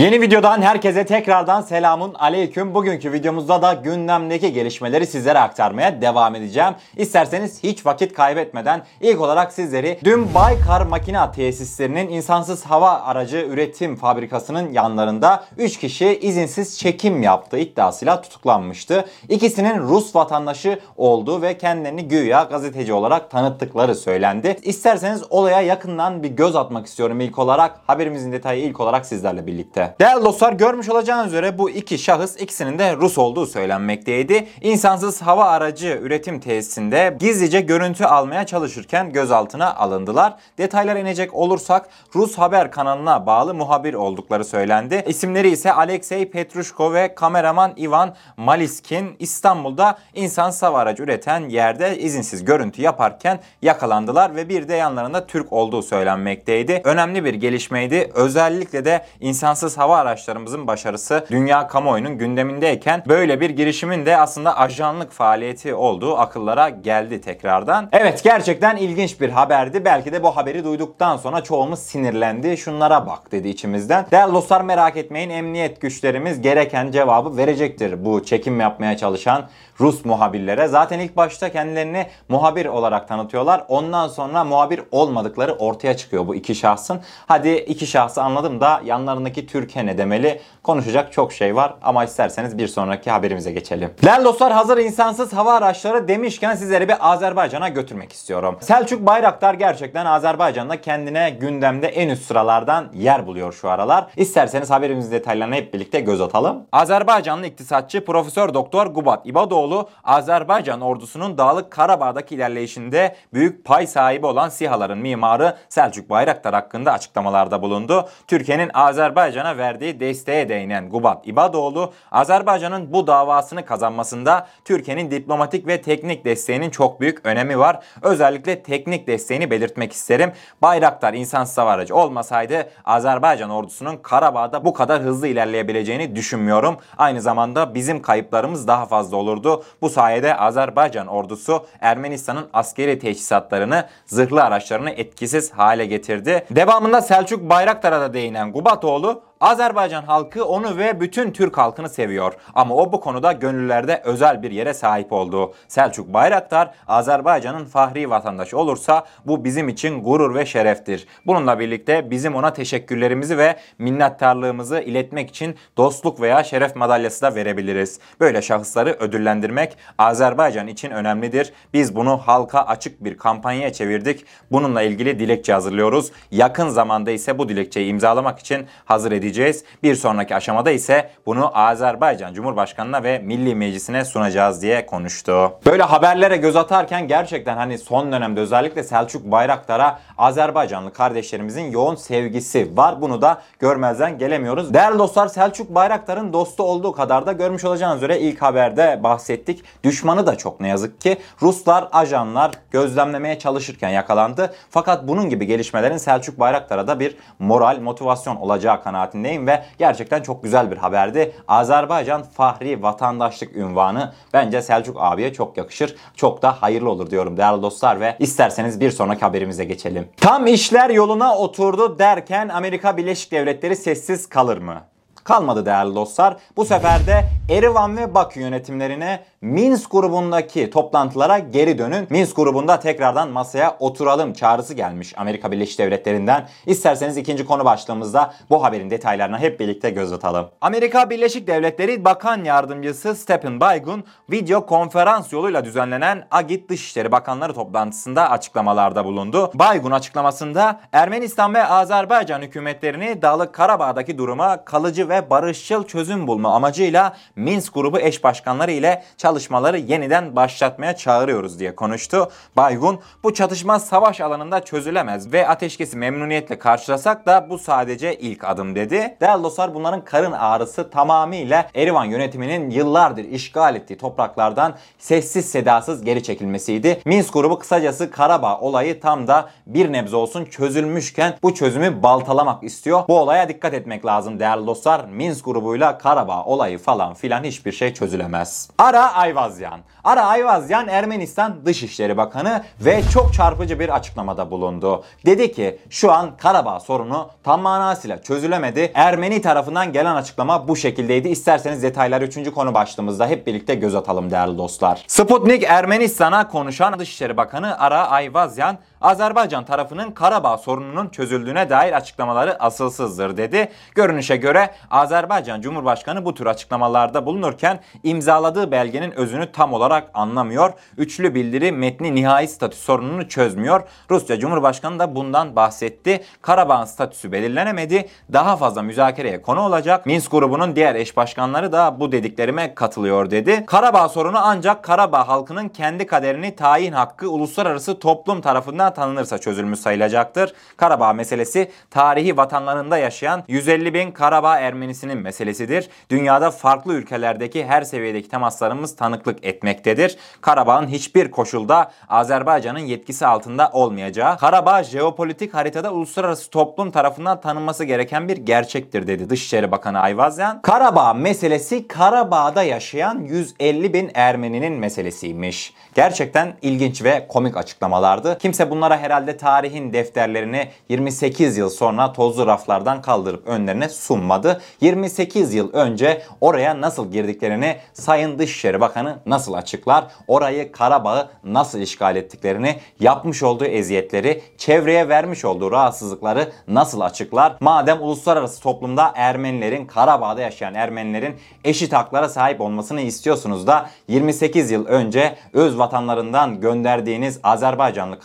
Yeni videodan herkese tekrardan selamun aleyküm. Bugünkü videomuzda da gündemdeki gelişmeleri sizlere aktarmaya devam edeceğim. İsterseniz hiç vakit kaybetmeden ilk olarak sizleri dün Baykar Makina Tesislerinin insansız hava aracı üretim fabrikasının yanlarında 3 kişi izinsiz çekim yaptığı iddiasıyla tutuklanmıştı. İkisinin Rus vatandaşı olduğu ve kendilerini güya gazeteci olarak tanıttıkları söylendi. İsterseniz olaya yakından bir göz atmak istiyorum ilk olarak. Haberimizin detayı ilk olarak sizlerle birlikte. Değerli dostlar görmüş olacağınız üzere bu iki şahıs ikisinin de Rus olduğu söylenmekteydi. İnsansız hava aracı üretim tesisinde gizlice görüntü almaya çalışırken gözaltına alındılar. Detaylara inecek olursak Rus haber kanalına bağlı muhabir oldukları söylendi. İsimleri ise Alexey Petrushko ve kameraman Ivan Maliskin İstanbul'da insansız hava aracı üreten yerde izinsiz görüntü yaparken yakalandılar ve bir de yanlarında Türk olduğu söylenmekteydi. Önemli bir gelişmeydi. Özellikle de insansız hava araçlarımızın başarısı dünya kamuoyunun gündemindeyken böyle bir girişimin de aslında ajanlık faaliyeti olduğu akıllara geldi tekrardan. Evet gerçekten ilginç bir haberdi. Belki de bu haberi duyduktan sonra çoğumuz sinirlendi. Şunlara bak dedi içimizden. Değerli dostlar merak etmeyin emniyet güçlerimiz gereken cevabı verecektir bu çekim yapmaya çalışan Rus muhabirlere. Zaten ilk başta kendilerini muhabir olarak tanıtıyorlar. Ondan sonra muhabir olmadıkları ortaya çıkıyor bu iki şahsın. Hadi iki şahsı anladım da yanlarındaki Türkiye ne demeli? Konuşacak çok şey var ama isterseniz bir sonraki haberimize geçelim. Değerli dostlar hazır insansız hava araçları demişken sizleri bir Azerbaycan'a götürmek istiyorum. Selçuk Bayraktar gerçekten Azerbaycan'da kendine gündemde en üst sıralardan yer buluyor şu aralar. İsterseniz haberimizin detaylarına hep birlikte göz atalım. Azerbaycanlı iktisatçı Profesör Doktor Gubat İbadoğlu Azerbaycan ordusunun Dağlık Karabağ'daki ilerleyişinde büyük pay sahibi olan SİHA'ların mimarı Selçuk Bayraktar hakkında açıklamalarda bulundu. Türkiye'nin Azerbaycan'a verdiği desteğe değinen Gubat İbadoğlu, Azerbaycan'ın bu davasını kazanmasında Türkiye'nin diplomatik ve teknik desteğinin çok büyük önemi var. Özellikle teknik desteğini belirtmek isterim. Bayraktar insansız hava aracı olmasaydı Azerbaycan ordusunun Karabağ'da bu kadar hızlı ilerleyebileceğini düşünmüyorum. Aynı zamanda bizim kayıplarımız daha fazla olurdu. Bu sayede Azerbaycan ordusu Ermenistan'ın askeri teçhizatlarını, zırhlı araçlarını etkisiz hale getirdi. Devamında Selçuk Bayraktar'a da değinen Gubatoğlu Azerbaycan halkı onu ve bütün Türk halkını seviyor. Ama o bu konuda gönüllerde özel bir yere sahip oldu. Selçuk Bayraktar Azerbaycan'ın fahri vatandaşı olursa bu bizim için gurur ve şereftir. Bununla birlikte bizim ona teşekkürlerimizi ve minnettarlığımızı iletmek için dostluk veya şeref madalyası da verebiliriz. Böyle şahısları ödüllendirmek Azerbaycan için önemlidir. Biz bunu halka açık bir kampanyaya çevirdik. Bununla ilgili dilekçe hazırlıyoruz. Yakın zamanda ise bu dilekçeyi imzalamak için hazır edeceğiz edeceğiz. Bir sonraki aşamada ise bunu Azerbaycan Cumhurbaşkanı'na ve Milli Meclisi'ne sunacağız diye konuştu. Böyle haberlere göz atarken gerçekten hani son dönemde özellikle Selçuk Bayraktar'a Azerbaycanlı kardeşlerimizin yoğun sevgisi var. Bunu da görmezden gelemiyoruz. Değerli dostlar Selçuk Bayraktar'ın dostu olduğu kadar da görmüş olacağınız üzere ilk haberde bahsettik. Düşmanı da çok ne yazık ki. Ruslar, ajanlar gözlemlemeye çalışırken yakalandı. Fakat bunun gibi gelişmelerin Selçuk Bayraktar'a da bir moral, motivasyon olacağı kanaatinde kanaatindeyim ve gerçekten çok güzel bir haberdi. Azerbaycan Fahri Vatandaşlık ünvanı bence Selçuk abiye çok yakışır. Çok da hayırlı olur diyorum değerli dostlar ve isterseniz bir sonraki haberimize geçelim. Tam işler yoluna oturdu derken Amerika Birleşik Devletleri sessiz kalır mı? Kalmadı değerli dostlar. Bu sefer de Erivan ve Bakü yönetimlerine Minsk grubundaki toplantılara geri dönün. Minsk grubunda tekrardan masaya oturalım çağrısı gelmiş Amerika Birleşik Devletleri'nden. İsterseniz ikinci konu başlığımızda bu haberin detaylarına hep birlikte göz atalım. Amerika Birleşik Devletleri Bakan Yardımcısı Stephen Baygun video konferans yoluyla düzenlenen AGİT Dışişleri Bakanları toplantısında açıklamalarda bulundu. Baygun açıklamasında Ermenistan ve Azerbaycan hükümetlerini Dağlık Karabağ'daki duruma kalıcı ve barışçıl çözüm bulma amacıyla Minsk grubu eş başkanları ile çalışmaları yeniden başlatmaya çağırıyoruz diye konuştu. Baygun bu çatışma savaş alanında çözülemez ve ateşkesi memnuniyetle karşılasak da bu sadece ilk adım dedi. Değerli dostlar bunların karın ağrısı tamamıyla Erivan yönetiminin yıllardır işgal ettiği topraklardan sessiz sedasız geri çekilmesiydi. Minsk grubu kısacası Karabağ olayı tam da bir nebze olsun çözülmüşken bu çözümü baltalamak istiyor. Bu olaya dikkat etmek lazım değerli dostlar. Minsk grubuyla Karabağ olayı falan filan hiçbir şey çözülemez. Ara Ayvazyan. Ara Ayvazyan Ermenistan Dışişleri Bakanı ve çok çarpıcı bir açıklamada bulundu. Dedi ki şu an Karabağ sorunu tam manasıyla çözülemedi. Ermeni tarafından gelen açıklama bu şekildeydi. İsterseniz detaylar 3. konu başlığımızda hep birlikte göz atalım değerli dostlar. Sputnik Ermenistan'a konuşan Dışişleri Bakanı Ara Ayvazyan Azerbaycan tarafının Karabağ sorununun çözüldüğüne dair açıklamaları asılsızdır dedi. Görünüşe göre Azerbaycan Cumhurbaşkanı bu tür açıklamalarda bulunurken imzaladığı belgenin özünü tam olarak anlamıyor. Üçlü bildiri metni nihai statü sorununu çözmüyor. Rusya Cumhurbaşkanı da bundan bahsetti. Karabağ'ın statüsü belirlenemedi. Daha fazla müzakereye konu olacak. Minsk grubunun diğer eş başkanları da bu dediklerime katılıyor dedi. Karabağ sorunu ancak Karabağ halkının kendi kaderini tayin hakkı uluslararası toplum tarafından tanınırsa çözülmüş sayılacaktır. Karabağ meselesi tarihi vatanlarında yaşayan 150 bin Karabağ Ermenisinin meselesidir. Dünyada farklı ülkelerdeki her seviyedeki temaslarımız tanıklık etmektedir. Karabağ'ın hiçbir koşulda Azerbaycan'ın yetkisi altında olmayacağı, Karabağ jeopolitik haritada uluslararası toplum tarafından tanınması gereken bir gerçektir dedi Dışişleri Bakanı Ayvazyan. Karabağ meselesi Karabağ'da yaşayan 150 bin Ermeninin meselesiymiş. Gerçekten ilginç ve komik açıklamalardı. Kimse bunlara herhalde tarihin defterlerini 28 yıl sonra tozlu raflardan kaldırıp önlerine sunmadı. 28 yıl önce oraya nasıl girdiklerini Sayın Dışişleri Bakanı nasıl açıklar? Orayı Karabağ'ı nasıl işgal ettiklerini, yapmış olduğu eziyetleri, çevreye vermiş olduğu rahatsızlıkları nasıl açıklar? Madem uluslararası toplumda Ermenilerin, Karabağ'da yaşayan Ermenilerin eşit haklara sahip olmasını istiyorsunuz da 28 yıl önce öz vatanlarından gönderdiğiniz Azerbaycanlı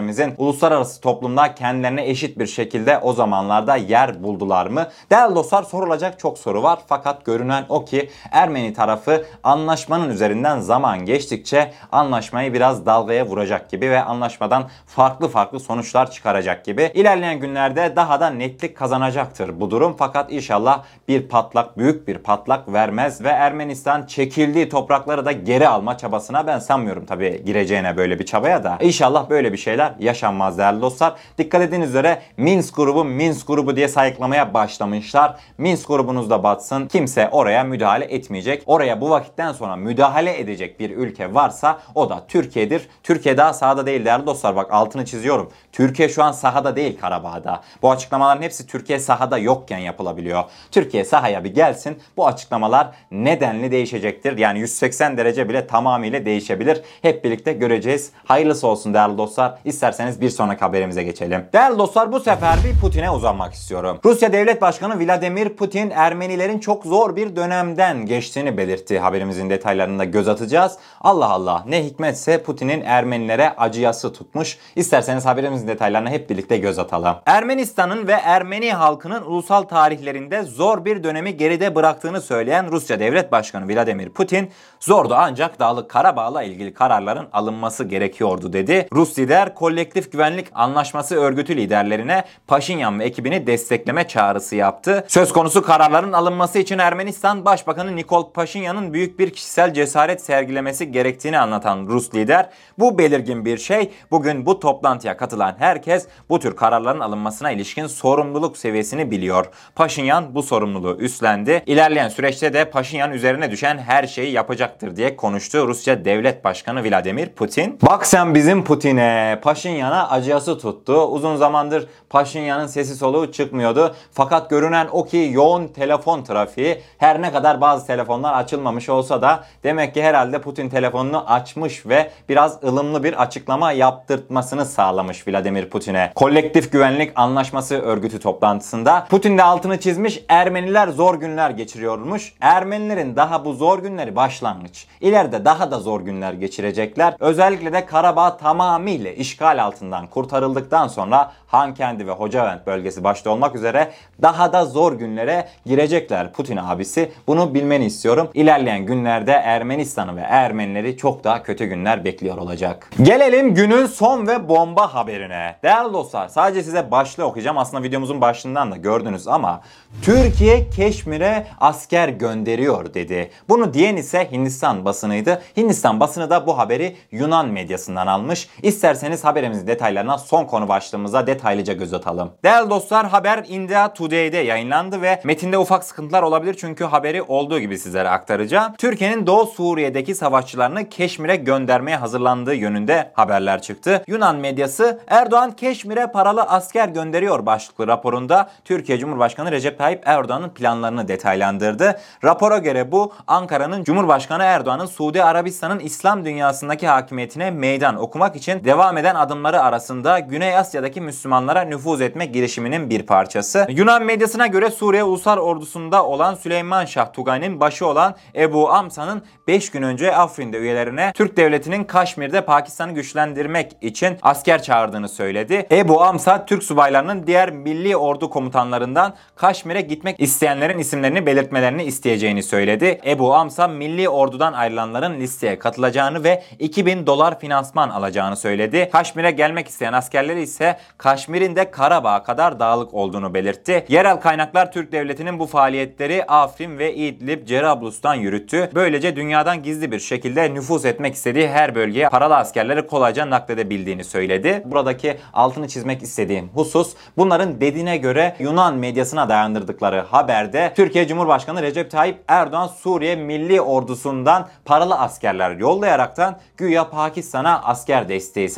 kardeşlerimizin uluslararası toplumda kendilerine eşit bir şekilde o zamanlarda yer buldular mı? Değerli dostlar sorulacak çok soru var fakat görünen o ki Ermeni tarafı anlaşmanın üzerinden zaman geçtikçe anlaşmayı biraz dalgaya vuracak gibi ve anlaşmadan farklı farklı sonuçlar çıkaracak gibi. İlerleyen günlerde daha da netlik kazanacaktır bu durum fakat inşallah bir patlak büyük bir patlak vermez ve Ermenistan çekildiği toprakları da geri alma çabasına ben sanmıyorum tabi gireceğine böyle bir çabaya da. İnşallah böyle bir şeyler yaşanmaz değerli dostlar. Dikkat edin üzere Minsk grubu Minsk grubu diye sayıklamaya başlamışlar. Minsk grubunuz da batsın. Kimse oraya müdahale etmeyecek. Oraya bu vakitten sonra müdahale edecek bir ülke varsa o da Türkiye'dir. Türkiye daha sahada değil değerli dostlar. Bak altını çiziyorum. Türkiye şu an sahada değil Karabağ'da. Bu açıklamaların hepsi Türkiye sahada yokken yapılabiliyor. Türkiye sahaya bir gelsin. Bu açıklamalar nedenli değişecektir. Yani 180 derece bile tamamıyla değişebilir. Hep birlikte göreceğiz. Hayırlısı olsun değerli dostlar. İsterseniz bir sonraki haberimize geçelim. Değerli dostlar bu sefer bir Putin'e uzanmak istiyorum. Rusya Devlet Başkanı Vladimir Putin Ermenilerin çok zor bir dönemden geçtiğini belirtti. Haberimizin detaylarında göz atacağız. Allah Allah ne hikmetse Putin'in Ermenilere acıyası tutmuş. İsterseniz haberimizin detaylarına hep birlikte göz atalım. Ermenistan'ın ve Ermeni halkının ulusal tarihlerinde zor bir dönemi geride bıraktığını söyleyen Rusya Devlet Başkanı Vladimir Putin, zordu ancak Dağlık Karabağ'la ilgili kararların alınması gerekiyordu dedi. Rus lider Kolektif Güvenlik Anlaşması örgütü liderlerine Paşinyan ve ekibini destekleme çağrısı yaptı. Söz konusu kararların alınması için Ermenistan Başbakanı Nikol Paşinyan'ın büyük bir kişisel cesaret sergilemesi gerektiğini anlatan Rus lider, bu belirgin bir şey. Bugün bu toplantıya katılan herkes bu tür kararların alınmasına ilişkin sorumluluk seviyesini biliyor. Paşinyan bu sorumluluğu üstlendi. İlerleyen süreçte de Paşinyan üzerine düşen her şeyi yapacaktır diye konuştu Rusya Devlet Başkanı Vladimir Putin. Bak sen bizim Putin'e, Paşinyan'a acıyası tuttu. Uzun zamandır Paşinyan'ın sesi soluğu çıkmıyordu. Fakat görünen o ki yoğun telefon trafiği her ne kadar bazı telefonlar açılmamış olsa da demek ki herhalde Putin telefonunu açmış ve biraz ılımlı bir açıklama yaptırtmasını sağlamış Vladimir Putin'e. Kolektif Güvenlik Anlaşması örgütü toplantısında Putin de altını çizmiş Ermeniler zor günler geçiriyormuş. Ermenilerin daha bu zor günleri başlangıç. İleride daha da zor günler geçirecekler. Özellikle de Karabağ tamamıyla işgal altından kurtarıldıktan sonra Hankendi ve Hocavent bölgesi başta olmak üzere daha da zor günlere girecekler Putin abisi. Bunu bilmeni istiyorum. İlerleyen günlerde Ermenistan'ı ve Ermenileri çok daha kötü günler bekliyor olacak. Gelelim günün son ve bomba haberine. Değerli dostlar sadece size başlığı okuyacağım. Aslında videomuzun başlığından da gördünüz ama Türkiye Keşmir'e asker gönderiyor dedi. Bunu diyen ise Hindistan basınıydı. Hindistan basını da bu haberi Yunan medyasından almış. İsterseniz haberimizin detaylarına son konu başlığımıza detaylıca göz atalım. Değerli dostlar haber India Today'de yayınlandı ve metinde ufak sıkıntılar olabilir çünkü haberi olduğu gibi sizlere aktaracağım. Türkiye'nin Doğu Suriye'deki savaşçılarını Keşmir'e göndermeye hazırlandığı yönünde haberler çıktı. Yunan medyası Erdoğan Keşmir'e paralı asker gönderiyor başlıklı raporunda Türkiye Cumhurbaşkanı Recep Tayyip Erdoğan'ın planlarını detaylandırdı. Rapora göre bu Ankara'nın Cumhurbaşkanı Erdoğan'ın Suudi Arabistan'ın İslam dünyasındaki hakimiyetine meydan okumak için devam eden adımları arasında Güney Asya'daki Müslümanlara nüfuz etme girişiminin bir parçası. Yunan medyasına göre Suriye Ulusal Ordusu'nda olan Süleyman Şah Tugay'ın başı olan Ebu Amsa'nın 5 gün önce Afrin'de üyelerine Türk devletinin Kaşmir'de Pakistan'ı güçlendirmek için asker çağırdığını söyledi. Ebu Amsa Türk subaylarının diğer milli ordu komutanlarından Kaşmir'e gitmek isteyenlerin isimlerini belirtmelerini isteyeceğini söyledi. Ebu Amsa milli ordudan ayrılanların listeye katılacağını ve 2000 dolar finansman alacağını söyledi. Kaşmir'e gelmek isteyen askerleri ise Kaşmir'in de Karabağ kadar dağlık olduğunu belirtti. Yerel kaynaklar Türk devletinin bu faaliyetleri Afrin ve İdlib, Cerablus'tan yürüttü. Böylece dünyadan gizli bir şekilde nüfuz etmek istediği her bölgeye paralı askerleri kolayca nakledebildiğini söyledi. Buradaki altını çizmek istediğim husus bunların dediğine göre Yunan medyasına dayandırdıkları haberde Türkiye Cumhurbaşkanı Recep Tayyip Erdoğan Suriye Milli Ordusu'ndan paralı askerler yollayaraktan güya Pakistan'a asker desteği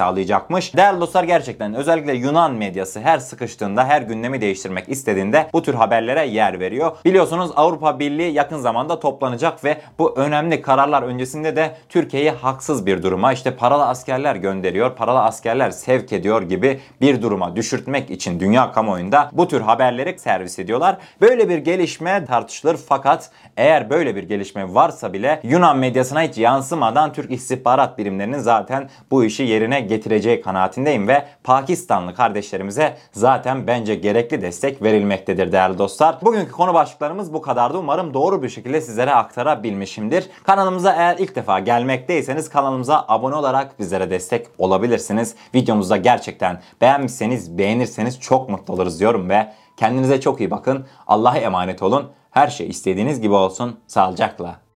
sağlayacakmış. Değerli dostlar gerçekten özellikle Yunan medyası her sıkıştığında her gündemi değiştirmek istediğinde bu tür haberlere yer veriyor. Biliyorsunuz Avrupa Birliği yakın zamanda toplanacak ve bu önemli kararlar öncesinde de Türkiye'yi haksız bir duruma işte paralı askerler gönderiyor, paralı askerler sevk ediyor gibi bir duruma düşürtmek için dünya kamuoyunda bu tür haberleri servis ediyorlar. Böyle bir gelişme tartışılır fakat eğer böyle bir gelişme varsa bile Yunan medyasına hiç yansımadan Türk istihbarat birimlerinin zaten bu işi yerine getireceği kanaatindeyim ve Pakistanlı kardeşlerimize zaten bence gerekli destek verilmektedir değerli dostlar. Bugünkü konu başlıklarımız bu kadardı. Umarım doğru bir şekilde sizlere aktarabilmişimdir. Kanalımıza eğer ilk defa gelmekteyseniz kanalımıza abone olarak bizlere destek olabilirsiniz. Videomuzda gerçekten beğenmişseniz, beğenirseniz çok mutlu oluruz diyorum ve kendinize çok iyi bakın. Allah'a emanet olun. Her şey istediğiniz gibi olsun. Sağlıcakla.